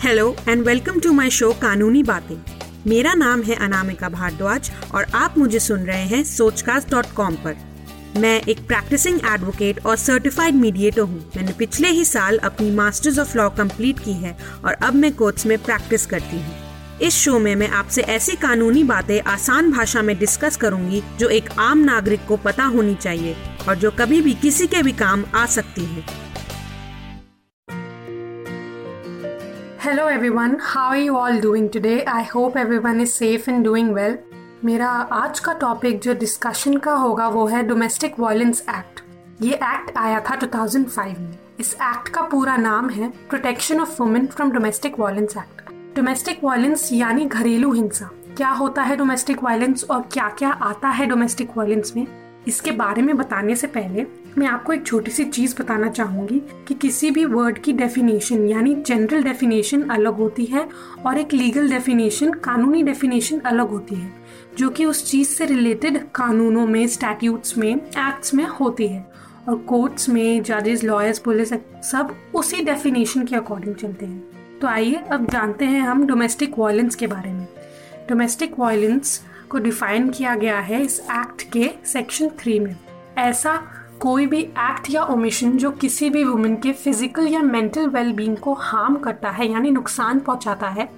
Hello and welcome to my show कानूनी बातें मेरा नाम है अनामिका भारद्वाज और आप मुझे सुन रहे हैं सोचकास्ट डॉट कॉम पर। मैं एक प्रैक्टिसिंग एडवोकेट और सर्टिफाइड मीडिएटर हूँ। मैंने पिछले ही साल अपनी मास्टर्स ऑफ़ लॉ कंप्लीट की है और अब मैं कोर्ट्स में प्रैक्टिस करती हूँ। इस शो में मैं आपसे ऐसी कानूनी बातें आसान भाषा में डिस्कस करूँगी जो एक आम नागरिक को पता होनी चाहिए और जो कभी भी किसी के भी काम आ सकती है। Hello everyone, how are you all doing today? I hope everyone is safe and doing well. मेरा आज का टॉपिक जो डिस्कशन का होगा वो है डोमेस्टिक वायलेंस एक्ट ये एक्ट आया था 2005 में. इस एक्ट का पूरा नाम है protection of women from domestic violence act domestic violence यानी घरेलू हिंसा. क्या होता है डोमेस्टिक वायलेंस और क्या क्या आता है डोमेस्टिक वायलेंस में? इसके बारे में बताने से पहले मैं आपको एक छोटी सी चीज़ बताना चाहूँगी कि किसी भी वर्ड की डेफिनेशन यानी जनरल डेफिनेशन अलग होती है और एक लीगल डेफिनेशन कानूनी डेफिनेशन अलग होती है, जो कि उस चीज़ से रिलेटेड कानूनों में स्टैट्यूट्स में एक्ट्स में होती है। और कोर्ट्स में जजेस लॉयर्स पुलिस सब उसी डेफिनेशन के अकॉर्डिंग चलते हैं। तो आइए अब जानते हैं हम डोमेस्टिक वायलेंस के बारे में। डोमेस्टिक वायलेंस को डिफाइन किया गया है इस एक्ट के सेक्शन थ्री में। ऐसा कोई भी एक्ट या ओमिशन जो किसी भी वुमेन के फ़िज़िकल या मेंटल वेलबींग को हार्म करता है, यानी नुकसान पहुंचाता है,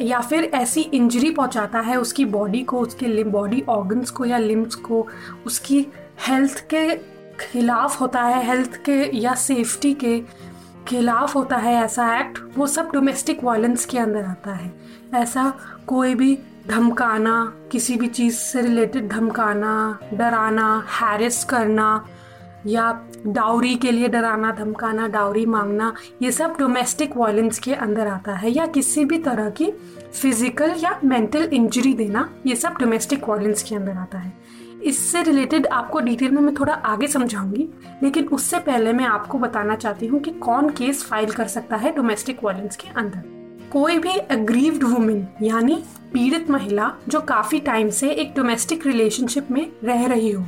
या फिर ऐसी इंजरी पहुंचाता है उसकी बॉडी को, उसके बॉडी ऑर्गन्स को या लिम्स को, उसकी हेल्थ के खिलाफ होता है हेल्थ के या सेफ्टी के खिलाफ होता है ऐसा एक्ट वो सब डोमेस्टिक वायलेंस के अंदर आता है। ऐसा कोई भी धमकाना, किसी भी चीज़ से रिलेटेड धमकाना, डराना हैरिस करना या डाउरी के लिए डराना, धमकाना, डाउरी मांगना, ये सब डोमेस्टिक वायलेंस के अंदर आता है या किसी भी तरह की फ़िज़िकल या मेंटल इंजरी देना, ये सब डोमेस्टिक वायलेंस के अंदर आता है। इससे रिलेटेड आपको डिटेल में मैं थोड़ा आगे समझाऊँगी, लेकिन उससे पहले मैं आपको बताना चाहती हूँ कि कौन केस फ़ाइल कर सकता है डोमेस्टिक वायलेंस के अंदर। कोई भी अग्रीव्ड वुमेन यानी पीड़ित महिला, जो काफ़ी टाइम से एक डोमेस्टिक रिलेशनशिप में रह रही हो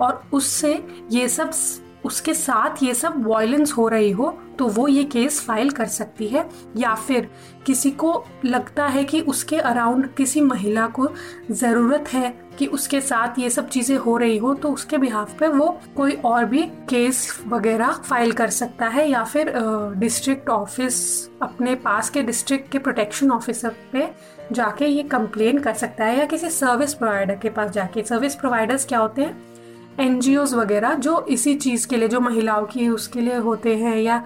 और उससे ये सब उसके साथ ये सब वॉयलेंस हो रही हो तो वो ये केस फ़ाइल कर सकती है। या फिर किसी को लगता है कि उसके अराउंड किसी महिला को ज़रूरत है कि उसके साथ ये सब चीज़ें हो रही हो तो उसके बिहाफ पे वो कोई और भी केस वगैरह फ़ाइल कर सकता है। या फिर डिस्ट्रिक्ट ऑफ़िस अपने पास के डिस्ट्रिक्ट के प्रोटेक्शन ऑफिसर पे जाके ये कंप्लेन कर सकता है। या किसी सर्विस प्रोवाइडर के पास जाके। सर्विस प्रोवाइडर्स क्या होते हैं? एन वगैरह जो इसी चीज़ के लिए, जो महिलाओं की उसके लिए होते हैं या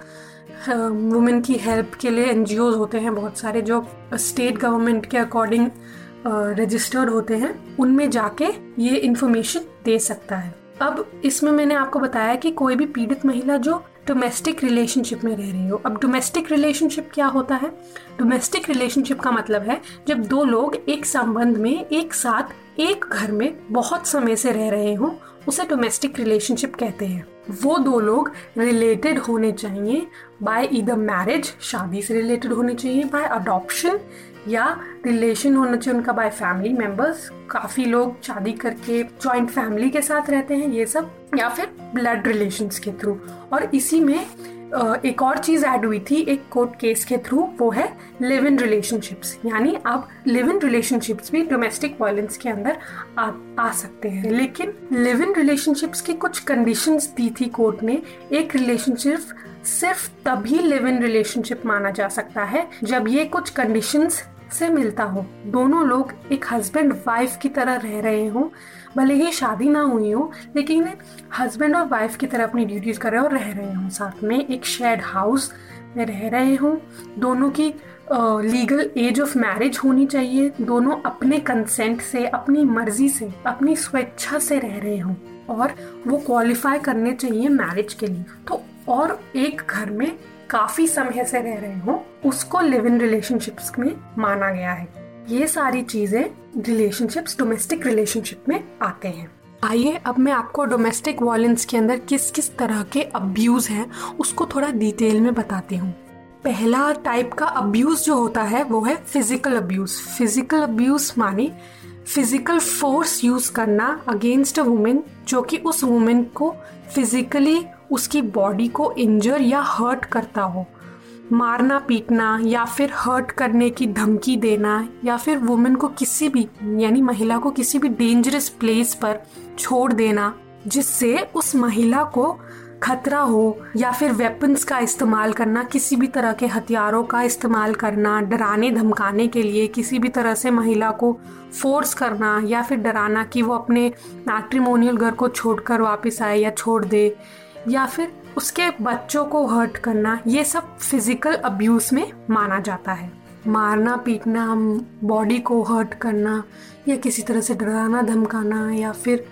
वुमेन की हेल्प के लिए एन होते हैं बहुत सारे, जो स्टेट गवर्नमेंट के अकॉर्डिंग रजिस्टर्ड होते हैं, उनमें जाके ये इन्फॉर्मेशन दे सकता है। अब इसमें मैंने आपको बताया कि कोई भी पीड़ित महिला जो डोमेस्टिक रिलेशनशिप में रह रही हो, अब डोमेस्टिक रिलेशनशिप क्या होता है? डोमेस्टिक रिलेशनशिप का मतलब है जब दो लोग एक संबंध में, एक साथ, एक घर में बहुत समय से रह रहे हो उसे डोमेस्टिक रिलेशनशिप कहते हैं। वो दो लोग रिलेटेड होने चाहिए बाय इधर मैरिज शादी से रिलेटेड होने चाहिए बाय अडॉप्शन या रिलेशन होना चाहिए उनका बाय फैमिली मेंबर्स काफ़ी लोग शादी करके जॉइंट फैमिली के साथ रहते हैं ये सब, या फिर ब्लड रिलेशंस के थ्रू और इसी में एक और चीज़ ऐड हुई थी एक कोर्ट केस के थ्रू वो है लिव इन रिलेशनशिप्स यानी आप लिव इन रिलेशनशिप्स भी डोमेस्टिक वायलेंस के अंदर आ, आ सकते हैं। लेकिन लिव इन रिलेशनशिप्स की कुछ कंडीशंस दी थी कोर्ट ने। एक रिलेशनशिप सिर्फ़ तभी लिव इन रिलेशनशिप माना जा सकता है जब ये कुछ कंडीशंस से मिलता हो। दोनों लोग एक हस्बैंड वाइफ की तरह रह रहे हों। भले ही शादी ना हुई हो, लेकिन हस्बैंड और वाइफ की तरह अपनी ड्यूटीज़ कर रहे हो रह रहे हों। साथ में एक शेड हाउस में रह रहे हों। दोनों की लीगल एज ऑफ़ मैरिज होनी चाहिए। दोनों अपने कंसेंट से, अपनी मर्ज़ी से, अपनी स्वेच्छा से रह रहे हों और वो क्वालिफाई करने चाहिए मैरिज के लिए। तो और एक घर में काफ़ी समय से रह रहे हो, उसको लिव इन रिलेशनशिप्स में माना गया है। ये सारी चीज़ें रिलेशनशिप्स डोमेस्टिक रिलेशनशिप में आते हैं। आइए, अब मैं आपको डोमेस्टिक वायलेंस के अंदर किस किस तरह के अब्यूज हैं, उसको थोड़ा डिटेल में बताती हूँ। पहला टाइप का अब्यूज जो होता है, वो है फ़िज़िकल अब्यूज फ़िज़िकल अब्यूज माने फ़िज़िकल फोर्स यूज़ करना अगेंस्ट अ वुमेन जो कि उस वुमेन को फिजिकली उसकी बॉडी को इंजर या हर्ट करता हो। मारना पीटना या फिर हर्ट करने की धमकी देना या फिर वुमेन को किसी भी, यानी महिला को किसी भी डेंजरस प्लेस पर छोड़ देना, जिससे उस महिला को खतरा हो या फिर वेपन्स का इस्तेमाल करना, किसी भी तरह के हथियारों का इस्तेमाल करना, डराने, धमकाने के लिए किसी भी तरह से महिला को फोर्स करना या फिर डराना कि वो अपने मैट्रिमोनियल घर को छोड़कर वापस आए या छोड़ दे या फिर उसके बच्चों को हर्ट करना, ये सब फ़िज़िकल अब्यूज में माना जाता है। मारना, पीटना बॉडी को हर्ट करना, या किसी तरह से डराना, धमकाना, या फिर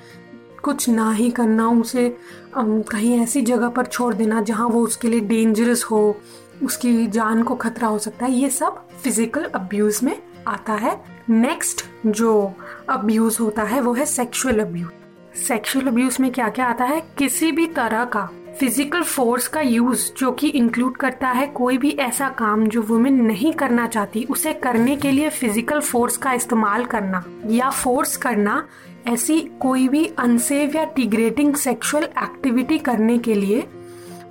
कुछ ना ही करना, उसे कहीं ऐसी जगह पर छोड़ देना जहाँ वो उसके लिए डेंजरस हो, उसकी जान को खतरा हो सकता है, ये सब फ़िज़िकल अब्यूज में आता है। नेक्स्ट जो अब्यूज होता है वो है सेक्सुअल अब्यूज सेक्सुअल अब्यूज में क्या क्या आता है? किसी भी तरह का फ़िज़िकल फोर्स का यूज़ जो कि इंक्लूड करता है कोई भी ऐसा काम जो वुमेन नहीं करना चाहती, उसे करने के लिए फ़िज़िकल फोर्स का इस्तेमाल करना या फोर्स करना ऐसी कोई भी अनसेव या डिग्रेडिंग सेक्सुअल एक्टिविटी करने के लिए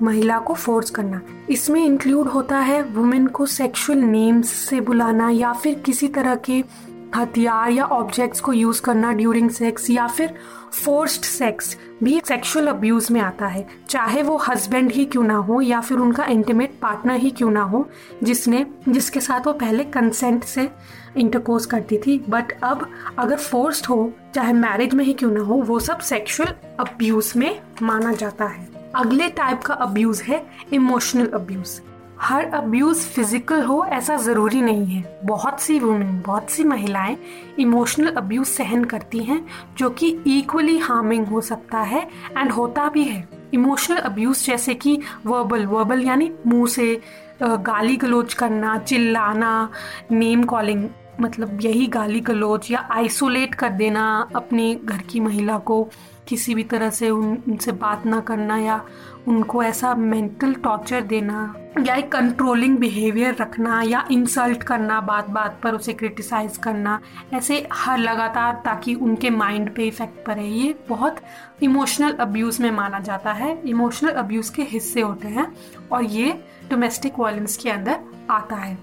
महिला को फोर्स करना। इसमें इंक्लूड होता है वुमेन को सेक्सुअल नेम्स से बुलाना या फिर किसी तरह के हथियार या ऑब्जेक्ट्स को यूज़ करना ड्यूरिंग सेक्स या फिर फोर्स्ड सेक्स भी सेक्सुअल अब्यूज में आता है। चाहे वो हस्बैंड ही क्यों ना हो या फिर उनका इंटीमेट पार्टनर ही क्यों ना हो, जिसने, जिसके साथ वो पहले कंसेंट से इंटरकोर्स करती थी। बट अब अगर फोर्स्ड हो, चाहे मैरिज में ही क्यों ना हो, वो सब सेक्सुअल अब्यूज में माना जाता है। अगले टाइप का अब्यूज है इमोशनल अब्यूज हर अब्यूज फ़िज़िकल हो, ऐसा ज़रूरी नहीं है। बहुत सी वुमेन बहुत सी महिलाएँ इमोशनल अब्यूज सहन करती हैं, जो कि इक्वली हार्मिंग हो सकता है एंड होता भी है। इमोशनल अब्यूज जैसे कि वर्बल वर्बल यानी मुँह से गाली गलोच करना, चिल्लाना नेम कॉलिंग मतलब यही गाली गलोच या आइसोलेट कर देना अपनी घर की महिला को। किसी भी तरह से उन, उनसे बात ना करना या उनको ऐसा मेंटल टॉर्चर देना या एक कंट्रोलिंग बिहेवियर रखना या इंसल्ट करना बात बात पर उसे क्रिटिसाइज करना, ऐसे हर लगातार ताकि उनके माइंड पे इफ़ेक्ट पड़े, ये बहुत इमोशनल अब्यूज में माना जाता है। इमोशनल अब्यूज के हिस्से होते हैं और ये डोमेस्टिक वायलेंस के अंदर आता है।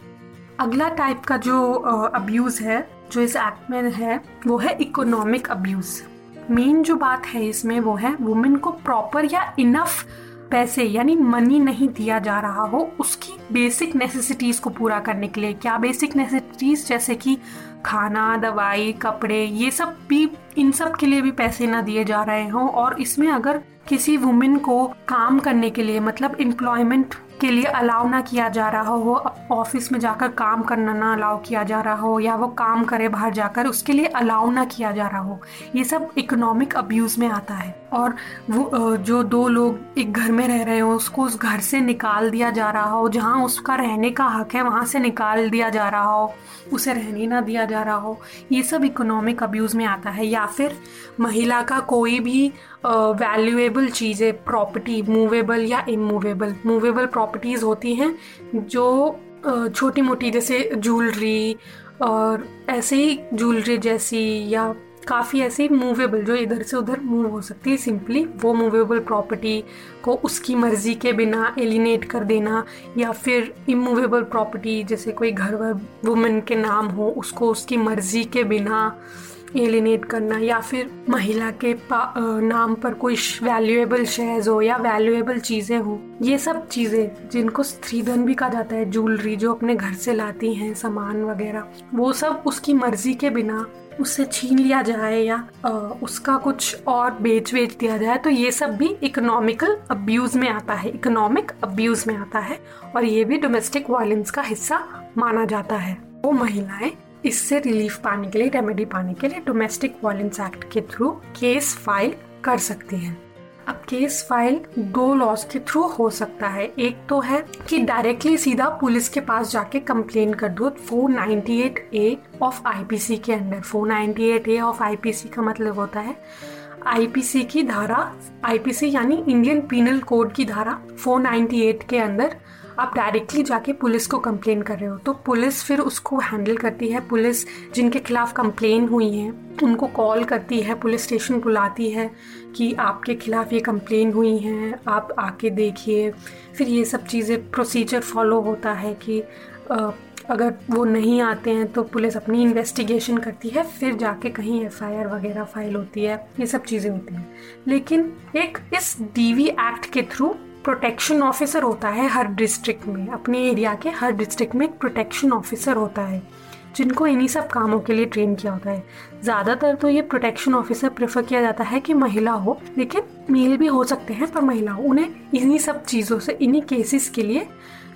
अगला टाइप का जो अब्यूज है, जो इस एक्ट में है, वो है इकोनॉमिक अब्यूज मेन जो बात है इसमें वो है वुमेन को प्रॉपर या इनफ पैसे, यानी मनी नहीं दिया जा रहा हो, उसकी बेसिक नेसेसिटीज को पूरा करने के लिए। क्या बेसिक नेसेसिटीज जैसे कि खाना, दवाई, कपड़े, ये सब भी, इन सब के लिए भी पैसे ना दिए जा रहे हों। और इसमें अगर किसी वुमेन को काम करने के लिए मतलब एम्प्लॉयमेंट के लिए अलाउ ना किया जा रहा हो ऑफ़िस में जाकर काम करना ना अलाउ किया जा रहा हो, या वो काम करे बाहर जाकर, उसके लिए अलाउ ना किया जा रहा हो, ये सब इकोनॉमिक अब्यूज में आता है। और वो जो दो लोग एक घर में रह रहे हो, उसको उस घर से निकाल दिया जा रहा हो, जहाँ उसका रहने का हक है, वहाँ से निकाल दिया जा रहा हो, उसे रहने ना दिया जा रहा हो, ये सब इकोनॉमिक अब्यूज में आता है। या फिर महिला का कोई भी वैल्यूएबल चीज़ें प्रॉपर्टी मूवेबल या इमूवेबल मूवेबल प्रॉपर्टीज़ होती हैं जो छोटी मोटी जैसे ज्वेलरी और ऐसे ही ज्वेलरी जैसी या काफ़ी ऐसी मूवेबल जो इधर से उधर मूव हो सकती है। सिंपली वो मूवेबल प्रॉपर्टी को उसकी मर्ज़ी के बिना एलिनेट कर देना या फिर इमूवेबल प्रॉपर्टी जैसे कोई घर वुमेन के नाम हो, उसको उसकी मर्ज़ी के बिना एलिनेट करना या फिर महिला के नाम पर कोई वैल्यूएबल शेयर्स हो या वैल्यूएबल चीज़ें हो ये सब चीज़ें जिनको स्त्रीधन भी कहा जाता है ज्वेलरी जो अपने घर से लाती हैं सामान वगैरह वो सब उसकी मर्ज़ी के बिना उससे छीन लिया जाए या आ, उसका कुछ और बेच बेच दिया जाए तो ये सब भी इकोनॉमिकल अब्यूज में आता है इकोनॉमिक अब्यूज में आता है और ये भी डोमेस्टिक वायलेंस का हिस्सा माना जाता है। वो महिलाएँ इससे रिलीफ पाने के लिए रेमेडी पाने के लिए डोमेस्टिक वायलेंस एक्ट के थ्रू केस फ़ाइल कर सकती हैं। अब केस फ़ाइल दो लॉस के थ्रू हो सकता है। एक तो है कि डायरेक्टली सीधा पुलिस के पास जाके कंप्लेन कर दो 498 ए ऑफ़ आईपीसी के अंडर 498 ए ऑफ़ आईपीसी का मतलब होता है आईपीसी की धारा आईपीसी यानी इंडियन पीनल कोड की धारा 498 के अंदर आप डायरेक्टली जाके पुलिस को कंप्लेन कर रहे हो तो पुलिस फिर उसको हैंडल करती है। पुलिस जिनके खिलाफ कंप्लेन हुई है, उनको कॉल करती है, पुलिस स्टेशन बुलाती है कि आपके खिलाफ ये कंप्लेन हुई हैं, आप आके देखिए। फिर ये सब चीज़ें प्रोसीजर फॉलो होता है कि अगर वो नहीं आते हैं तो पुलिस अपनी इन्वेस्टिगेशन करती है, फिर जाके कहीं एफआईआर वगैरह फ़ाइल होती है। ये सब चीज़ें होती हैं। लेकिन एक इस डीवी एक्ट के थ्रू प्रोटेक्शन ऑफिसर होता है हर डिस्ट्रिक्ट में, अपने एरिया के हर डिस्ट्रिक्ट में एक प्रोटेक्शन ऑफिसर होता है, जिनको इन्हीं सब कामों के लिए ट्रेन किया होता है। ज़्यादातर तो ये प्रोटेक्शन ऑफिसर प्रेफर किया जाता है कि महिला हो, लेकिन मेल भी हो सकते हैं, पर महिला हो। उन्हें इन्हीं सब चीज़ों से, इन्हीं केसेस के लिए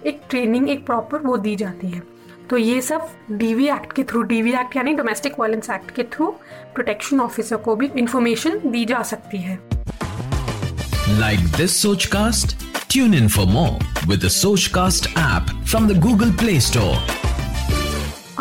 एक ट्रेनिंग एक प्रॉपर वो दी जाती है। तो ये सब डीवी एक्ट के थ्रू डीवी एक्ट यानी डोमेस्टिक वायलेंस एक्ट के थ्रू प्रोटेक्शन ऑफिसर को भी इंफॉर्मेशन दी जा सकती है। This Sochcast tune in for more with Sochcast app from the Google Play Store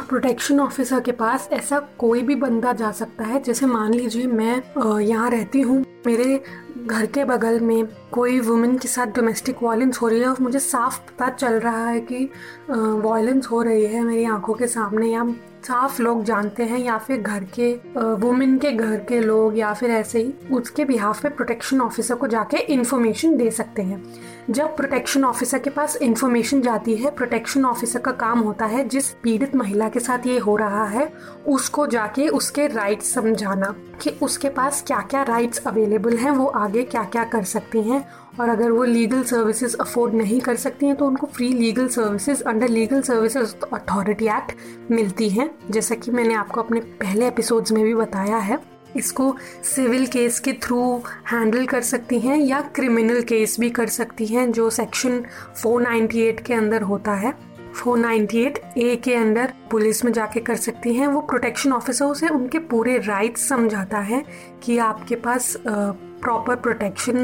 protection officer के पास ऐसा कोई भी बंदा जा सकता है, जैसे मान लीजिए मैं यहाँ रहती हूँ, मेरे घर के बगल में कोई वुमेन के साथ डोमेस्टिक वायलेंस हो रही है और मुझे साफ़ पता चल रहा है कि वायलेंस हो रही है मेरी आँखों के सामने या साफ़ लोग जानते हैं या फिर घर के वुमेन के घर के लोग या फिर ऐसे ही, उसके बिहाफ पे प्रोटेक्शन ऑफिसर को जाके इन्फॉर्मेशन दे सकते हैं। जब प्रोटेक्शन ऑफिसर के पास इंफॉर्मेशन जाती है प्रोटेक्शन ऑफिसर का काम होता है जिस पीड़ित महिला के साथ ये हो रहा है, उसको जाके उसके राइट्स समझाना कि उसके पास क्या क्या राइट्स अवेलेबल हैं, वो आगे क्या क्या कर सकती हैं। और अगर वो लीगल सर्विसेज़ अफोर्ड नहीं कर सकती हैं तो उनको free legal services under legal services authority act मिलती हैं। जैसा कि मैंने आपको अपने पहले एपिसोड्स में भी बताया है। इसको सिविल केस के थ्रू हैंडल कर सकती हैं या क्रिमिनल केस भी कर सकती हैं, जो सेक्शन 498 के अंदर होता है। 498 ए के अंदर पुलिस में जाके कर सकती हैं। वो प्रोटेक्शन ऑफिसर से उनके पूरे राइट्स समझाता है कि आपके पास प्रॉपर प्रोटेक्शन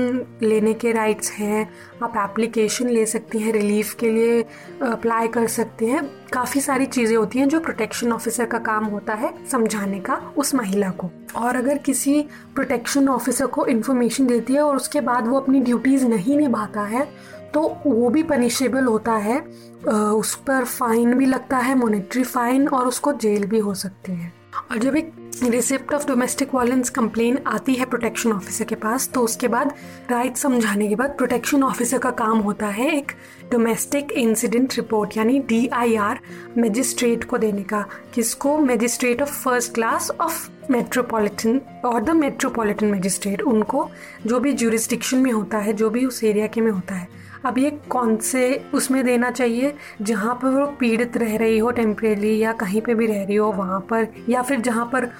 लेने के राइट्स हैं। आप एप्लीकेशन ले सकती हैं रिलीफ के लिए अप्लाई कर सकते हैं। काफ़ी सारी चीज़ें होती हैं जो प्रोटेक्शन ऑफिसर का काम होता है समझाने का उस महिला को। और अगर किसी प्रोटेक्शन ऑफिसर को इन्फॉर्मेशन देती है और उसके बाद वो अपनी ड्यूटीज़ नहीं निभाता है तो वो भी पनिशेबल होता है। उस पर फाइन भी लगता है मोनिट्री फाइन और उसको जेल भी हो सकती है। और जब एक receipt of domestic violence complain आती है प्रोटेक्शन ऑफिसर के पास तो उसके बाद राइट समझाने के बाद प्रोटेक्शन ऑफिसर का काम होता है एक डोमेस्टिक इंसिडेंट रिपोर्ट यानी डी आई आर मजिस्ट्रेट को देने का, किसको? Magistrate of first class of metropolitan और द मेट्रोपॉलिटन मजिस्ट्रेट उनको जो भी जुरिस्डिक्शन में होता है, जो भी उस एरिया के में होता है अब ये कौन से उसमें देना चाहिए जहाँ पर वो पीड़ित रह रही हो टेम्परेली या कहीं पे भी रह रही हो, वहाँ पर? या फिर जहाँ पर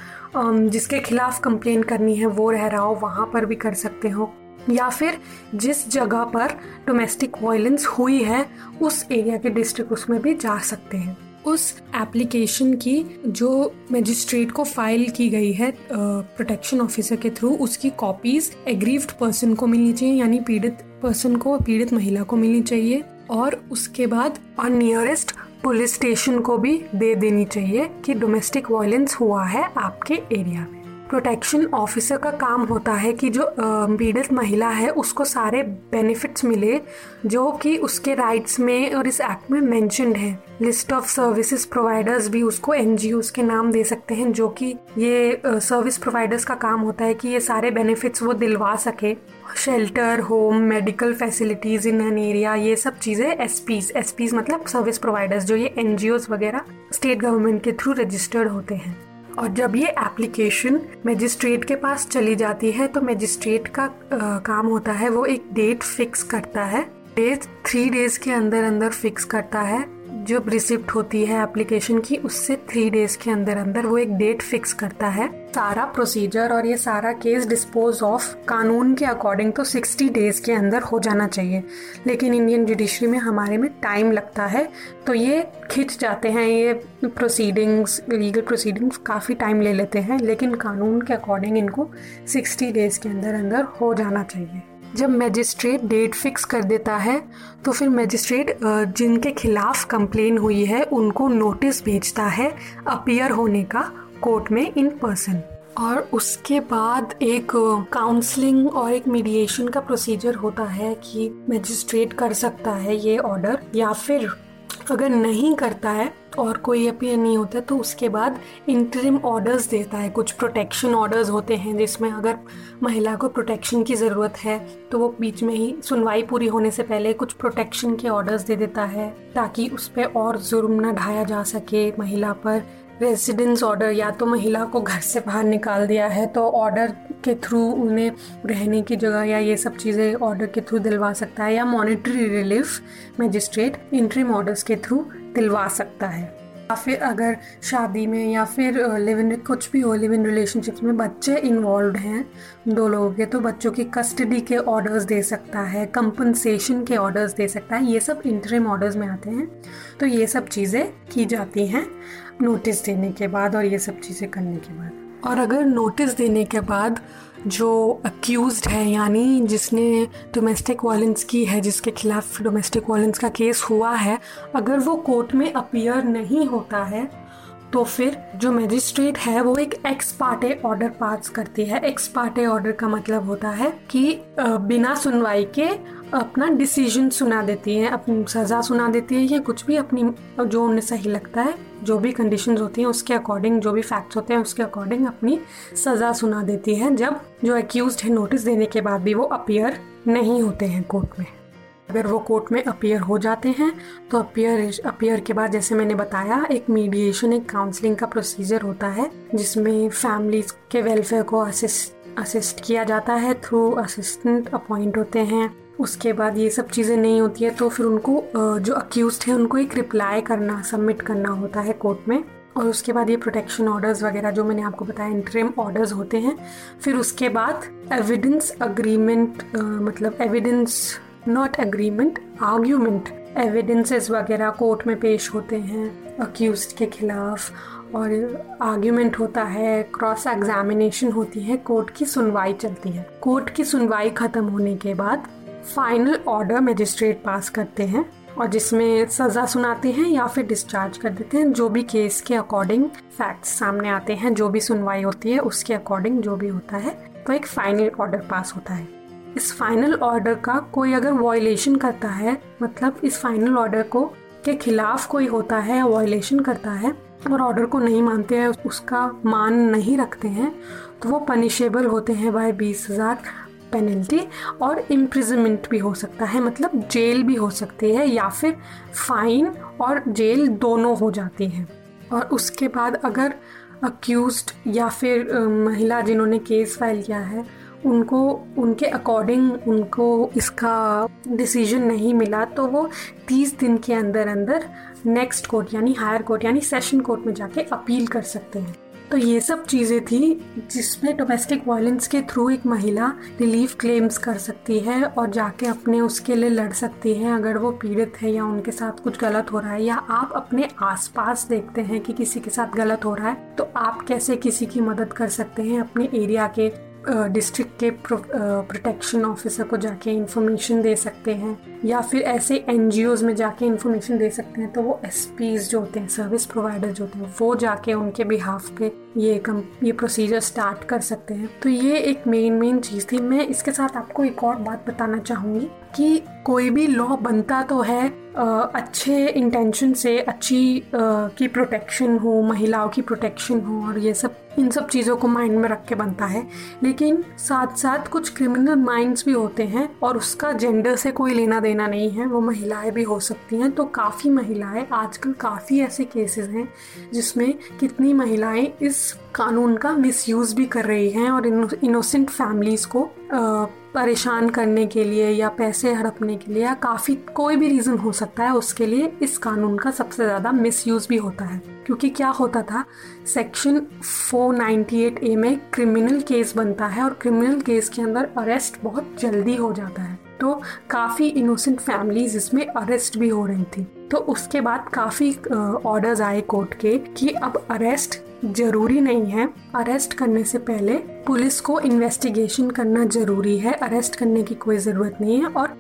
जिसके खिलाफ कंप्लेन करनी है, वो रह रहा हो, वहाँ पर भी कर सकते हो? या फिर जिस जगह पर डोमेस्टिक वायलेंस हुई है, उस एरिया के डिस्ट्रिक्ट उसमें भी जा सकते हैं। उस एप्लीकेशन की जो मजिस्ट्रेट को फ़ाइल की गई है प्रोटेक्शन ऑफिसर के थ्रू उसकी कॉपीज एग्रीव्ड पर्सन को मिलनी चाहिए, यानी पीड़ित पर्सन को, पीड़ित महिला को मिलनी चाहिए और उसके बाद और नियरेस्ट पुलिस स्टेशन को भी दे देनी चाहिए कि डोमेस्टिक वायलेंस हुआ है आपके एरिया में। प्रोटेक्शन ऑफिसर का काम होता है कि जो पीड़ित महिला है, उसको सारे बेनिफिट्स मिले, जो कि उसके राइट्स में और इस एक्ट में मैंशनड है। लिस्ट ऑफ़ सर्विसेज़ प्रोवाइडर्स भी उसको एन के नाम दे सकते हैं, जो कि ये सर्विस प्रोवाइडर्स का काम होता है कि ये सारे बेनिफिट्स वो दिलवा सके। Shelter home medical facilities in an area ये सब चीज़ें एस पीज एस पीज मतलब सर्विस प्रोवाइडर्स जो ये एन वगैरह स्टेट गवर्नमेंट के थ्रू रजिस्टर्ड होते हैं। और जब ये एप्लीकेशन मजिस्ट्रेट के पास चली जाती है तो मजिस्ट्रेट का आ, काम होता है वो एक डेट फिक्स करता है। डेट थ्री डेज़ के अंदर अंदर फिक्स करता है। जो रिसिप्ट होती है एप्लीकेशन की, उससे थ्री डेज़ के अंदर अंदर वो एक डेट फिक्स करता है। सारा प्रोसीजर और ये सारा केस डिस्पोज ऑफ़ कानून के अकॉर्डिंग तो 60 डेज़ के अंदर हो जाना चाहिए। लेकिन इंडियन जुडिशरी में हमारे में टाइम लगता है तो ये खिंच जाते हैं, ये प्रोसीडिंग्स लीगल प्रोसीडिंग्स काफ़ी टाइम ले लेते हैं, लेकिन कानून के अकॉर्डिंग इनको 60 डेज़ के अंदर अंदर हो जाना चाहिए। जब मैजिस्ट्रेट डेट फिक्स कर देता है तो फिर मैजिस्ट्रेट जिनके खिलाफ कंप्लेन हुई है, उनको नोटिस भेजता है अपियर होने का कोर्ट में इन पर्सन और उसके बाद एक काउंसलिंग और एक मीडिएशन का प्रोसीजर होता है कि मैजिस्ट्रेट कर सकता है ये ऑर्डर या फिर अगर नहीं करता है और कोई अपीयर नहीं होता तो उसके बाद इंटरिम ऑर्डर्स देता है। कुछ प्रोटेक्शन ऑर्डर्स होते हैं जिसमें अगर महिला को प्रोटेक्शन की ज़रूरत है तो वो बीच में ही सुनवाई पूरी होने से पहले कुछ प्रोटेक्शन के ऑर्डर्स दे देता है, ताकि उस पर और जुर्म न ढाया जा सके महिला पर। रेजिडेंस ऑर्डर या तो महिला को घर से बाहर निकाल दिया है तो ऑर्डर के थ्रू उन्हें रहने की जगह या ये सब चीज़ें ऑर्डर के थ्रू दिलवा सकता है या monetary relief magistrate interim orders के थ्रू दिलवा सकता है। या फिर अगर शादी में या फिर लिव इन कुछ भी हो लिव इन रिलेशनशिप्स में बच्चे इन्वॉल्व हैं, दो लोगों के तो बच्चों की कस्टडी के ऑर्डर्स दे सकता है कंपनसेशन के ऑर्डर्स दे सकता है, ये सब इंटरिम ऑर्डर्स में आते हैं। तो ये सब चीज़ें की जाती हैं। नोटिस देने के बाद और ये सब चीज़ें करने के बाद। और अगर नोटिस देने के बाद जो अक्यूज है, यानी जिसने डोमेस्टिक वायलेंस की है, जिसके खिलाफ डोमेस्टिक वायलेंस का केस हुआ है, अगर वो कोर्ट में अपियर नहीं होता है तो फिर जो मजिस्ट्रेट है, वो एक एक्स पार्टे ऑर्डर पास करती है। एक्स पार्टे ऑर्डर का मतलब होता है कि बिना सुनवाई के अपना डिसीज़न सुना देती है, अपनी सज़ा सुना देती है, या कुछ भी अपनी, जो उन्हें सही लगता है, जो भी कंडीशन होती हैं, उसके अकॉर्डिंग जो भी फैक्ट्स होते हैं, उसके अकॉर्डिंग अपनी सज़ा सुना देती है, जब जो एक्यूज है नोटिस देने के बाद भी वो अपियर नहीं होते हैं कोर्ट में। अगर वो कोर्ट में अपियर हो जाते हैं तो अपियर अपियर के बाद जैसे मैंने बताया, एक मीडिएशन एक काउंसलिंग का प्रोसीजर होता है, जिसमें फैमिलीज़ के वेलफेयर को असिस्ट असिस्ट किया जाता है थ्रू असिस्टेंट अपॉइंट होते हैं। उसके बाद ये सब चीज़ें नहीं होती है तो फिर उनको जो अक्यूज है, उनको एक रिप्लाई करना सबमिट करना होता है कोर्ट में। और उसके बाद ये प्रोटेक्शन ऑर्डर्स वगैरह जो मैंने आपको बताया इंट्रीम ऑर्डर्स होते हैं। फिर उसके बाद एविडेंस अग्रीमेंट मतलब evidence not agreement argument evidences वगैरह कोर्ट में पेश होते हैं अक्यूज के खिलाफ। और आर्ग्यूमेंट होता है क्रॉस एग्जामिनेशन होती है कोर्ट की सुनवाई चलती है। कोर्ट की सुनवाई खत्म होने के बाद फाइनल ऑर्डर मजिस्ट्रेट पास करते हैं और जिसमें सज़ा सुनाते हैं या फिर डिस्चार्ज कर देते हैं, जो भी केस के अकॉर्डिंग फैक्ट्स सामने आते हैं, जो भी सुनवाई होती है, उसके अकॉर्डिंग जो भी होता है तो एक फाइनल ऑर्डर पास होता है। इस फाइनल ऑर्डर का कोई अगर वॉयलेशन करता है मतलब इस फाइनल ऑर्डर को के खिलाफ कोई होता है, वॉयलेशन करता है और ऑर्डर को नहीं मानते हैं, उसका मान नहीं रखते हैं तो वो पनिशेबल होते हैं बाय बीस हज़ार पेनल्टी और इम्प्रिजमेंट भी हो सकता है मतलब जेल भी हो सकती है या फिर फाइन और जेल दोनों हो जाती है। और उसके बाद अगर अक्यूज्ड या फिर महिला जिन्होंने केस फ़ाइल किया है, उनको, उनके अकॉर्डिंग उनको इसका डिसीज़न नहीं मिला तो वो तीस दिन के अंदर अंदर नेक्स्ट कोर्ट यानी हायर कोर्ट यानी सेशन कोर्ट में जाके अपील कर सकते हैं। तो ये सब चीज़ें थी जिसमें डोमेस्टिक वायलेंस के थ्रू एक महिला रिलीफ क्लेम्स कर सकती है और जाके अपने उसके लिए लड़ सकती है अगर वो पीड़ित है या उनके साथ कुछ गलत हो रहा है या आप अपने आसपास देखते हैं कि किसी के साथ गलत हो रहा है तो आप कैसे किसी की मदद कर सकते हैं अपने एरिया के डिस्ट्रिक्ट के प्रोटेक्शन ऑफिसर को जाके इंफॉर्मेशन दे सकते हैं, या फिर ऐसे एन में जाके इंफॉर्मेशन दे सकते हैं तो वो एस जो होते हैं सर्विस प्रोवाइडर जो होते हैं, वो जाके उनके बिहाफ पे ये कम, ये प्रोसीजर स्टार्ट कर सकते हैं। तो ये एक मेन मेन चीज़ थी। मैं इसके साथ आपको एक और बात बताना चाहूँगी। कि कोई भी लॉ बनता तो है अच्छे इंटेंशन से, अच्छी की प्रोटेक्शन हो, महिलाओं की प्रोटेक्शन हो और ये सब, इन सब चीज़ों को माइंड में रख के बनता है। लेकिन साथ साथ कुछ क्रिमिनल माइंड्स भी होते हैं और उसका जेंडर से कोई लेना देना नहीं है, वो महिलाएँ भी हो सकती हैं। तो काफ़ी महिलाएँ, आजकल काफ़ी ऐसे केसेस हैं जिसमें कितनी महिलाएँ इस कानून का मिसयूज़ भी कर रही हैं और इनोसेंट फैमिलीज़ को परेशान करने के लिए या पैसे हड़पने के लिए या काफ़ी कोई भी रीज़न हो सकता है, उसके लिए इस कानून का सबसे ज़्यादा मिसयूज़ भी होता है। क्योंकि क्या होता था सेक्शन 498 ए में क्रिमिनल केस बनता है और क्रिमिनल केस के अंदर अरेस्ट बहुत जल्दी हो जाता है। तो काफ़ी इनोसेंट फैमिलीज़ इसमें अरेस्ट भी हो रही थी। तो उसके बाद काफ़ी ऑर्डर्स आए कोर्ट के कि अब अरेस्ट ज़रूरी नहीं है। अरेस्ट करने से पहले पुलिस को इन्वेस्टिगेशन करना ज़रूरी है। अरेस्ट करने की कोई ज़रूरत नहीं है और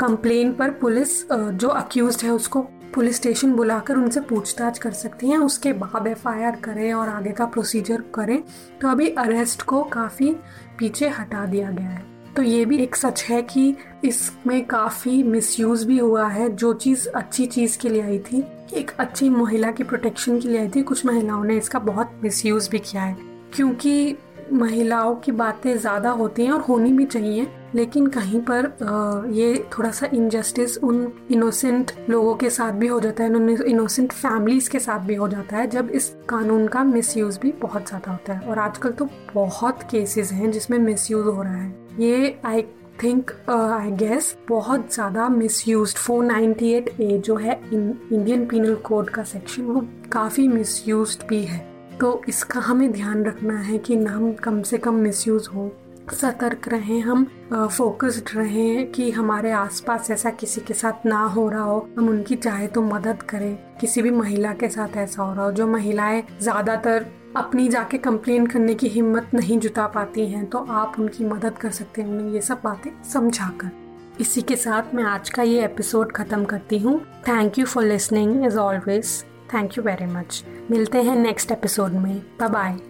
कंप्लेन पर पुलिस जो अक्यूज है उसको पुलिस स्टेशन बुलाकर उनसे पूछताछ कर सकती हैं। उसके बाद एफआईआर करें और आगे का प्रोसीजर करें। तो अभी अरेस्ट को काफ़ी पीछे हटा दिया गया है। तो ये भी एक सच है कि इसमें काफ़ी मिसयूज़ भी हुआ है। जो चीज़ अच्छी चीज़ के लिए आई थी एक अच्छी महिला की प्रोटेक्शन के लिए आई थी। कुछ महिलाओं ने इसका बहुत मिसयूज़ भी किया है। क्योंकि महिलाओं की बातें ज़्यादा होती हैं और होनी भी चाहिए, लेकिन कहीं पर ये थोड़ा सा इनजस्टिस उन इनोसेंट लोगों के साथ भी हो जाता है इनोसेंट फैमिलीज़ के साथ भी हो जाता है, जब इस कानून का मिसयूज भी बहुत ज़्यादा होता है। और आजकल तो बहुत केसेस हैं जिसमें मिसयूज हो रहा है। ये आई थिंक आई गेस बहुत ज़्यादा misuse four ninety eight A जो है इंडियन पीनल कोड का सेक्शन वो काफ़ी मिस यूज़ भी है. तो इसका हमें ध्यान रखना है कि नाम कम से कम मिसयूज हो. सतर्क रहें हम फोकस्ड रहें कि हमारे आसपास ऐसा किसी के साथ ना हो रहा हो. हम उनकी चाहे तो मदद करें. किसी भी महिला के साथ ऐसा हो रहा हो, जो महिलाएँ ज़्यादातर अपनी जाके कंप्लेन करने की हिम्मत नहीं जुटा पाती हैं तो आप उनकी मदद कर सकते हैं, उन्हें ये सब बातें समझा कर इसी के साथ मैं आज का ये एपिसोड ख़त्म करती हूँ। Thank you for listening as always thank you very much मिलते हैं नेक्स्ट एपिसोड में। बाय